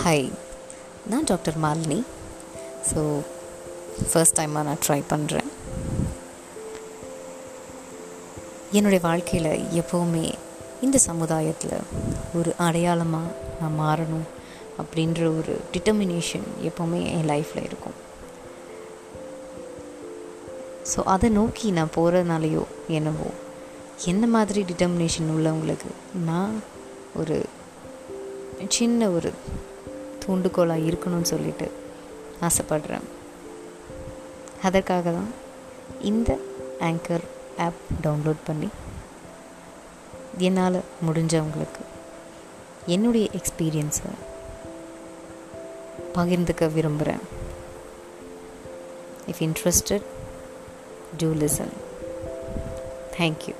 Hi நான் doctor Malini. So first டைமாக நான் ட்ரை பண்ணுறேன் என்னுடைய வாழ்க்கையில் எப்போவுமே இந்த சமுதாயத்தில் ஒரு அடையாளமாக நான் மாறணும் அப்படின்ற ஒரு டிட்டர்மினேஷன் எப்போவுமே என் லைஃப்பில் இருக்கும். ஸோ அதை நோக்கி நான் போகிறதுனாலையோ என்னவோ என்ன மாதிரி டிட்டர்மினேஷன் உள்ளவங்களுக்கு நான் ஒரு சின்ன ஒரு தூண்டுகோலாக இருக்கணும்னு சொல்லிட்டு ஆசைப்படுறேன். அதற்காக தான் இந்த ஆங்கர் ஆப் டவுன்லோட் பண்ணி என்னால் முடிஞ்சவங்களுக்கு என்னுடைய எக்ஸ்பீரியன்ஸை பகிர்ந்துக்க விரும்புகிறேன் if interested to listen thank you